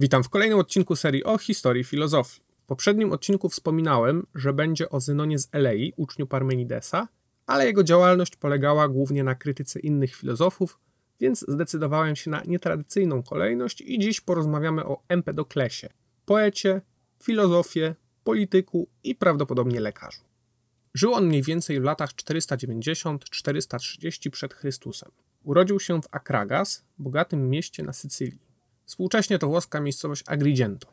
Witam w kolejnym odcinku serii o historii filozofii. W poprzednim odcinku wspominałem, że będzie o Zynonie z Elei, uczniu Parmenidesa, ale jego działalność polegała głównie na krytyce innych filozofów, więc zdecydowałem się na nietradycyjną kolejność i dziś porozmawiamy o Empedoklesie, poecie, filozofie, polityku i prawdopodobnie lekarzu. Żył on mniej więcej w latach 490-430 przed Chrystusem. Urodził się w Akragas, bogatym mieście na Sycylii. Współcześnie to włoska miejscowość Agrigento.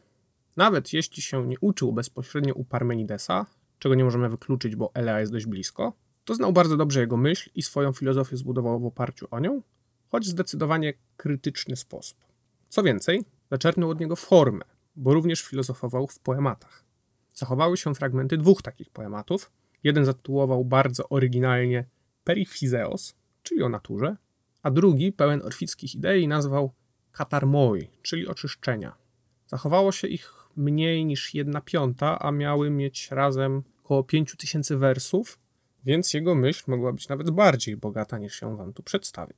Nawet jeśli się nie uczył bezpośrednio u Parmenidesa, czego nie możemy wykluczyć, bo Elea jest dość blisko, to znał bardzo dobrze jego myśl i swoją filozofię zbudował w oparciu o nią, choć w zdecydowanie krytyczny sposób. Co więcej, zaczerpnął od niego formę, bo również filozofował w poematach. Zachowały się fragmenty dwóch takich poematów. Jeden zatytułował bardzo oryginalnie Perifizeos, czyli o naturze, a drugi, pełen orfickich idei, nazwał katarmoi, czyli oczyszczenia. Zachowało się ich mniej niż jedna piąta, a miały mieć razem około 5000 wersów, więc jego myśl mogła być nawet bardziej bogata niż się wam tu przedstawię.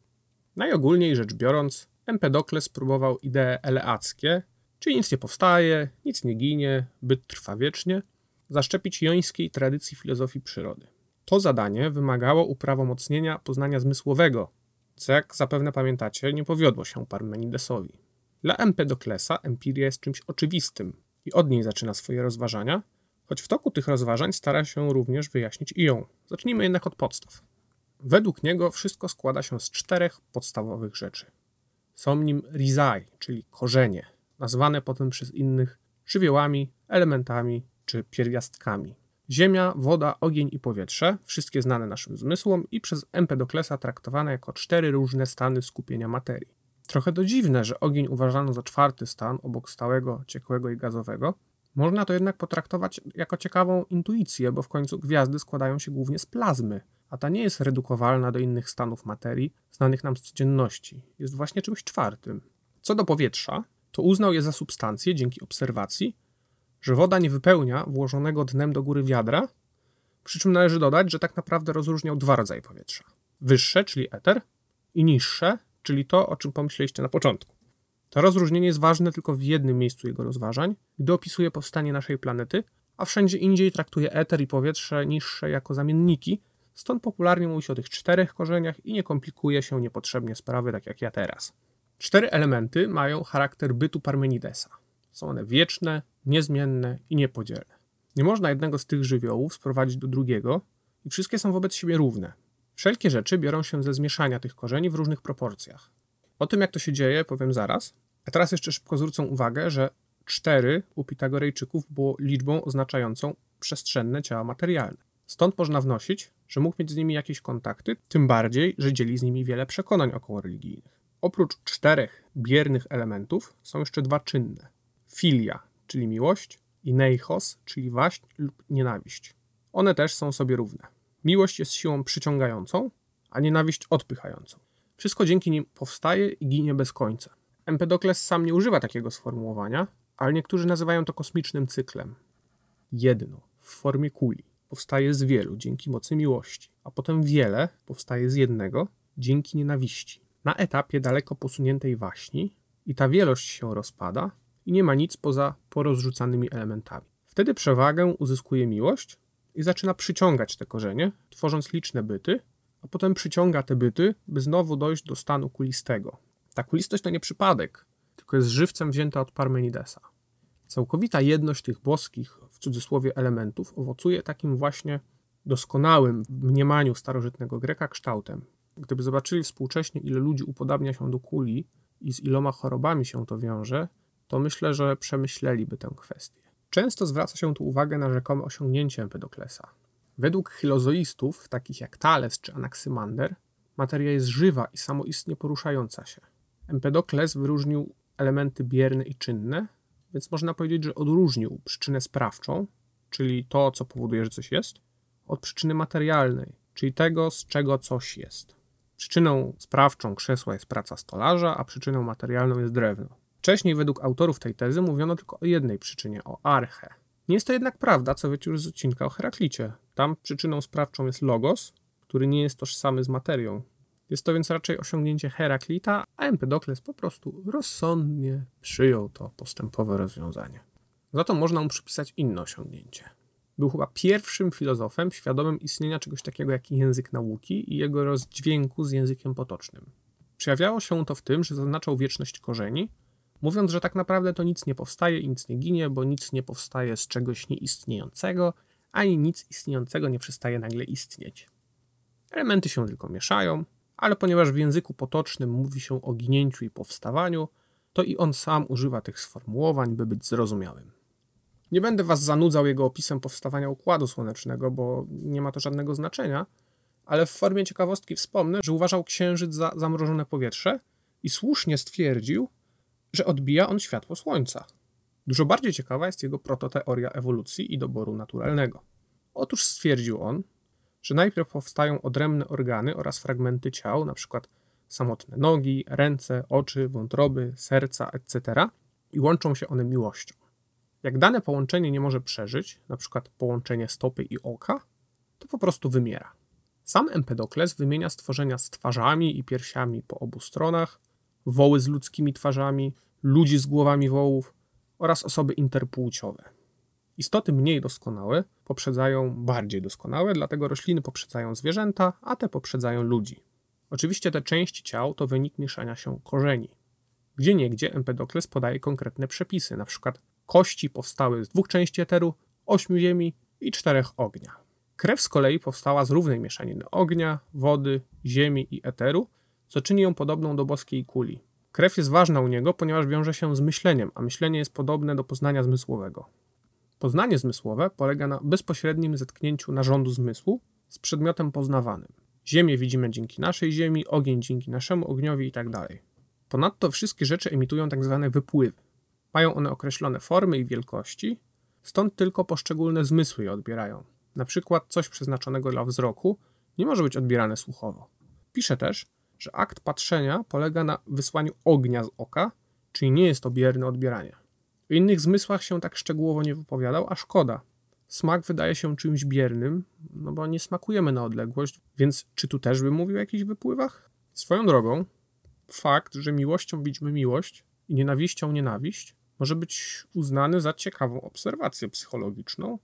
Najogólniej rzecz biorąc, Empedokles próbował idee eleackie, czyli nic nie powstaje, nic nie ginie, byt trwa wiecznie, zaszczepić jońskiej tradycji filozofii przyrody. To zadanie wymagało uprawomocnienia poznania zmysłowego, co jak zapewne pamiętacie, nie powiodło się Parmenidesowi. Dla Empedoklesa empiria jest czymś oczywistym i od niej zaczyna swoje rozważania, choć w toku tych rozważań stara się również wyjaśnić i ją. Zacznijmy jednak od podstaw. Według niego wszystko składa się z czterech podstawowych rzeczy. Są nim rizai, czyli korzenie, nazwane potem przez innych żywiołami, elementami czy pierwiastkami. Ziemia, woda, ogień i powietrze, wszystkie znane naszym zmysłom i przez Empedoklesa traktowane jako cztery różne stany skupienia materii. Trochę to dziwne, że ogień uważano za czwarty stan obok stałego, ciekłego i gazowego. Można to jednak potraktować jako ciekawą intuicję, bo w końcu gwiazdy składają się głównie z plazmy, a ta nie jest redukowalna do innych stanów materii znanych nam z codzienności. Jest właśnie czymś czwartym. Co do powietrza, to uznał je za substancję dzięki obserwacji, że woda nie wypełnia włożonego dnem do góry wiadra, przy czym należy dodać, że tak naprawdę rozróżniał dwa rodzaje powietrza. Wyższe, czyli eter, i niższe, czyli to, o czym pomyśleliście na początku. To rozróżnienie jest ważne tylko w jednym miejscu jego rozważań, gdy opisuje powstanie naszej planety, a wszędzie indziej traktuje eter i powietrze niższe jako zamienniki, stąd popularnie mówi się o tych czterech korzeniach i nie komplikuje się niepotrzebnie sprawy, tak jak ja teraz. Cztery elementy mają charakter bytu Parmenidesa. Są one wieczne, niezmienne i niepodzielne. Nie można jednego z tych żywiołów sprowadzić do drugiego i wszystkie są wobec siebie równe. Wszelkie rzeczy biorą się ze zmieszania tych korzeni w różnych proporcjach. O tym, jak to się dzieje, powiem zaraz. A teraz jeszcze szybko zwrócę uwagę, że 4 u Pitagorejczyków było liczbą oznaczającą przestrzenne ciała materialne. Stąd można wnosić, że mógł mieć z nimi jakieś kontakty, tym bardziej, że dzieli z nimi wiele przekonań około religijnych. Oprócz czterech biernych elementów są jeszcze dwa czynne filia, czyli miłość, i neichos, czyli waść lub nienawiść. One też są sobie równe. Miłość jest siłą przyciągającą, a nienawiść odpychającą. Wszystko dzięki nim powstaje i ginie bez końca. Empedokles sam nie używa takiego sformułowania, ale niektórzy nazywają to kosmicznym cyklem. Jedno, w formie kuli, powstaje z wielu dzięki mocy miłości, a potem wiele powstaje z jednego dzięki nienawiści. Na etapie daleko posuniętej waśni i ta wielość się rozpada, i nie ma nic poza porozrzucanymi elementami. Wtedy przewagę uzyskuje miłość i zaczyna przyciągać te korzenie, tworząc liczne byty, a potem przyciąga te byty, by znowu dojść do stanu kulistego. Ta kulistość to nie przypadek, tylko jest żywcem wzięta od Parmenidesa. Całkowita jedność tych boskich, w cudzysłowie, elementów owocuje takim właśnie doskonałym w mniemaniu starożytnego Greka kształtem. Gdyby zobaczyli współcześnie, ile ludzi upodabnia się do kuli i z iloma chorobami się to wiąże, to myślę, że przemyśleliby tę kwestię. Często zwraca się tu uwagę na rzekome osiągnięcie Empedoklesa. Według chilozoistów, takich jak Thales czy Anaksymander, materia jest żywa i samoistnie poruszająca się. Empedokles wyróżnił elementy bierne i czynne, więc można powiedzieć, że odróżnił przyczynę sprawczą, czyli to, co powoduje, że coś jest, od przyczyny materialnej, czyli tego, z czego coś jest. Przyczyną sprawczą krzesła jest praca stolarza, a przyczyną materialną jest drewno. Wcześniej według autorów tej tezy mówiono tylko o jednej przyczynie, o arche. Nie jest to jednak prawda, co wiecie już z odcinka o Heraklicie. Tam przyczyną sprawczą jest logos, który nie jest tożsamy z materią. Jest to więc raczej osiągnięcie Heraklita, a Empedokles po prostu rozsądnie przyjął to postępowe rozwiązanie. Za to można mu przypisać inne osiągnięcie. Był chyba pierwszym filozofem świadomym istnienia czegoś takiego jak język nauki i jego rozdźwięku z językiem potocznym. Przejawiało się to w tym, że zaznaczał wieczność korzeni, mówiąc, że tak naprawdę to nic nie powstaje i nic nie ginie, bo nic nie powstaje z czegoś nieistniejącego, ani nic istniejącego nie przestaje nagle istnieć. Elementy się tylko mieszają, ale ponieważ w języku potocznym mówi się o ginięciu i powstawaniu, to i on sam używa tych sformułowań, by być zrozumiałym. Nie będę Was zanudzał jego opisem powstawania układu słonecznego, bo nie ma to żadnego znaczenia, ale w formie ciekawostki wspomnę, że uważał księżyc za zamrożone powietrze i słusznie stwierdził, że odbija on światło słońca. Dużo bardziej ciekawa jest jego prototeoria ewolucji i doboru naturalnego. Otóż stwierdził on, że najpierw powstają odrębne organy oraz fragmenty ciał, np. samotne nogi, ręce, oczy, wątroby, serca, etc., i łączą się one miłością. Jak dane połączenie nie może przeżyć, np. połączenie stopy i oka, to po prostu wymiera. Sam Empedokles wymienia stworzenia z twarzami i piersiami po obu stronach, woły z ludzkimi twarzami, ludzi z głowami wołów oraz osoby interpłciowe. Istoty mniej doskonałe poprzedzają bardziej doskonałe, dlatego rośliny poprzedzają zwierzęta, a te poprzedzają ludzi. Oczywiście te części ciał to wynik mieszania się korzeni. Gdzie niegdzie Empedokles podaje konkretne przepisy, np. kości powstały z dwóch części eteru, ośmiu ziemi i czterech ognia. Krew z kolei powstała z równej mieszaniny ognia, wody, ziemi i eteru, co czyni ją podobną do boskiej kuli. Krew jest ważna u niego, ponieważ wiąże się z myśleniem, a myślenie jest podobne do poznania zmysłowego. Poznanie zmysłowe polega na bezpośrednim zetknięciu narządu zmysłu z przedmiotem poznawanym. Ziemię widzimy dzięki naszej ziemi, ogień dzięki naszemu ogniowi itd. Tak Ponadto wszystkie rzeczy emitują tzw. Tak wypływy. Mają one określone formy i wielkości, stąd tylko poszczególne zmysły je odbierają. Na przykład coś przeznaczonego dla wzroku nie może być odbierane słuchowo. Pisze też, że akt patrzenia polega na wysłaniu ognia z oka, czyli nie jest to bierne odbieranie. W innych zmysłach się tak szczegółowo nie wypowiadał, a szkoda. Smak wydaje się czymś biernym, no bo nie smakujemy na odległość, więc czy tu też by mówił o jakichś wypływach? Swoją drogą, fakt, że miłością widzimy miłość i nienawiścią nienawiść, może być uznany za ciekawą obserwację psychologiczną,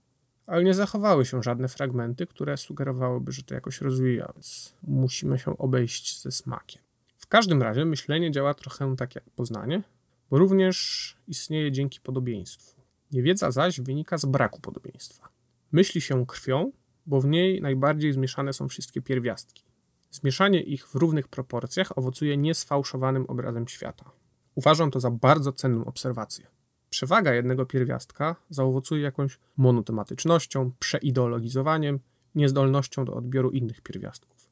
ale nie zachowały się żadne fragmenty, które sugerowałyby, że to jakoś rozwija, więc musimy się obejść ze smakiem. W każdym razie myślenie działa trochę tak jak poznanie, bo również istnieje dzięki podobieństwu. Niewiedza zaś wynika z braku podobieństwa. Myśli się krwią, bo w niej najbardziej zmieszane są wszystkie pierwiastki. Zmieszanie ich w równych proporcjach owocuje niesfałszowanym obrazem świata. Uważam to za bardzo cenną obserwację. Przewaga jednego pierwiastka zaowocuje jakąś monotematycznością, przeideologizowaniem, niezdolnością do odbioru innych pierwiastków.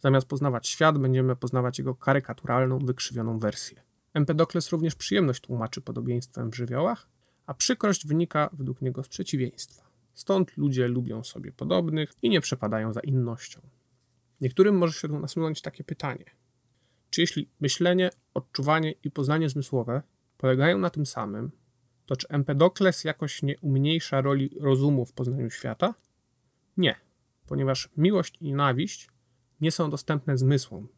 Zamiast poznawać świat, będziemy poznawać jego karykaturalną, wykrzywioną wersję. Empedokles również przyjemność tłumaczy podobieństwem w żywiołach, a przykrość wynika według niego z przeciwieństwa. Stąd ludzie lubią sobie podobnych i nie przepadają za innością. Niektórym może się nasunąć takie pytanie: czy jeśli myślenie, odczuwanie i poznanie zmysłowe polegają na tym samym, to czy Empedokles jakoś nie umniejsza roli rozumu w poznaniu świata? Nie, ponieważ miłość i nienawiść nie są dostępne zmysłom.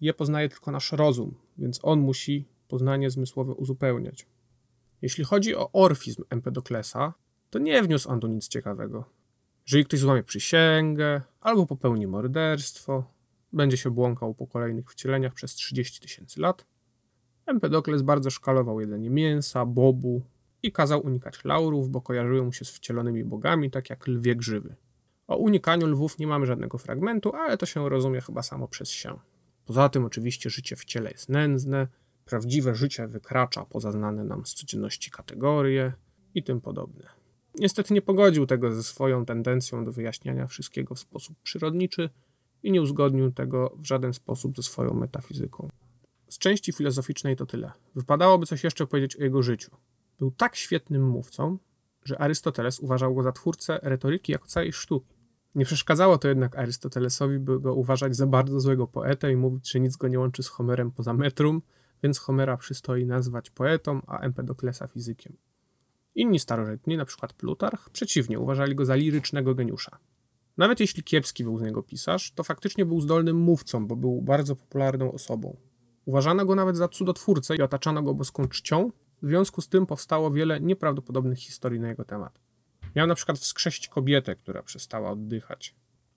Je poznaje tylko nasz rozum, więc on musi poznanie zmysłowe uzupełniać. Jeśli chodzi o orfizm Empedoklesa, to nie wniósł on tu nic ciekawego. Jeżeli ktoś złamie przysięgę albo popełni morderstwo, będzie się błąkał po kolejnych wcieleniach przez 30 tysięcy lat, Empedokles bardzo szkalował jedzenie mięsa, bobu i kazał unikać laurów, bo kojarzyły mu się z wcielonymi bogami, tak jak lwie grzywy. O unikaniu lwów nie mamy żadnego fragmentu, ale to się rozumie chyba samo przez się. Poza tym oczywiście życie w ciele jest nędzne, prawdziwe życie wykracza poza znane nam z codzienności kategorie i tym podobne. Niestety nie pogodził tego ze swoją tendencją do wyjaśniania wszystkiego w sposób przyrodniczy i nie uzgodnił tego w żaden sposób ze swoją metafizyką. Z części filozoficznej to tyle. Wypadałoby coś jeszcze powiedzieć o jego życiu. Był tak świetnym mówcą, że Arystoteles uważał go za twórcę retoryki jako całej sztuki. Nie przeszkadzało to jednak Arystotelesowi, by go uważać za bardzo złego poetę i mówić, że nic go nie łączy z Homerem poza metrum, więc Homera przystoi nazwać poetą, a Empedoklesa fizykiem. Inni starożytni, np. Plutarch, przeciwnie, uważali go za lirycznego geniusza. Nawet jeśli kiepski był z niego pisarz, to faktycznie był zdolnym mówcą, bo był bardzo popularną osobą. Uważano go nawet za cudotwórcę i otaczano go boską czcią, w związku z tym powstało wiele nieprawdopodobnych historii na jego temat. Miał na przykład wskrzesić kobietę, która przestała oddychać.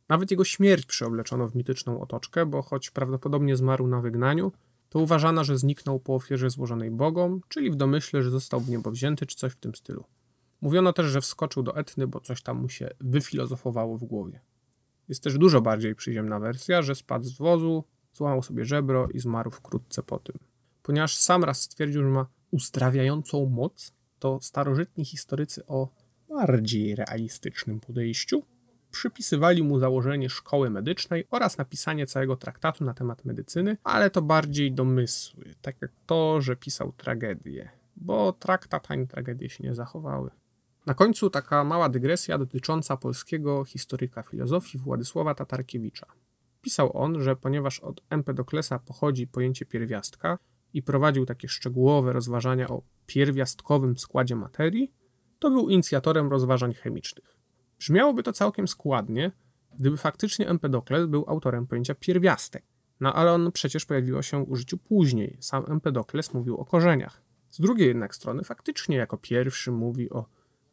Nawet jego śmierć przeobleczono w mityczną otoczkę, bo choć prawdopodobnie zmarł na wygnaniu, to uważano, że zniknął po ofierze złożonej bogom, czyli w domyśle, że został w niebo wzięty czy coś w tym stylu. Mówiono też, że wskoczył do Etny, bo coś tam mu się wyfilozofowało w głowie. Jest też dużo bardziej przyziemna wersja, że spadł z wozu, złamał sobie żebro i zmarł wkrótce po tym. Ponieważ sam raz stwierdził, że ma uzdrawiającą moc, to starożytni historycy o bardziej realistycznym podejściu przypisywali mu założenie szkoły medycznej oraz napisanie całego traktatu na temat medycyny, ale to bardziej domysły, tak jak to, że pisał tragedię, bo traktat ani tragedie się nie zachowały. Na końcu taka mała dygresja dotycząca polskiego historyka filozofii Władysława Tatarkiewicza. Pisał on, że ponieważ od Empedoklesa pochodzi pojęcie pierwiastka i prowadził takie szczegółowe rozważania o pierwiastkowym składzie materii, to był inicjatorem rozważań chemicznych. Brzmiałoby to całkiem składnie, gdyby faktycznie Empedokles był autorem pojęcia pierwiastek. No ale on przecież pojawiło się w użyciu później. Sam Empedokles mówił o korzeniach. Z drugiej jednak strony faktycznie jako pierwszy mówi o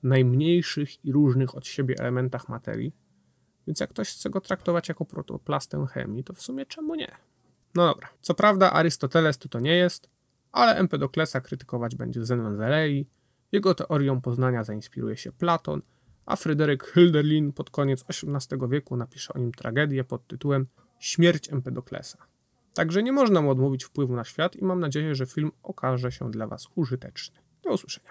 najmniejszych i różnych od siebie elementach materii, więc jak ktoś chce go traktować jako protoplastę chemii, to w sumie czemu nie? No dobra, co prawda Arystoteles tu to nie jest, ale Empedoklesa krytykować będzie Zenon z Elei, jego teorią poznania zainspiruje się Platon, a Fryderyk Hölderlin pod koniec XVIII wieku napisze o nim tragedię pod tytułem Śmierć Empedoklesa. Także nie można mu odmówić wpływu na świat i mam nadzieję, że film okaże się dla Was użyteczny. Do usłyszenia.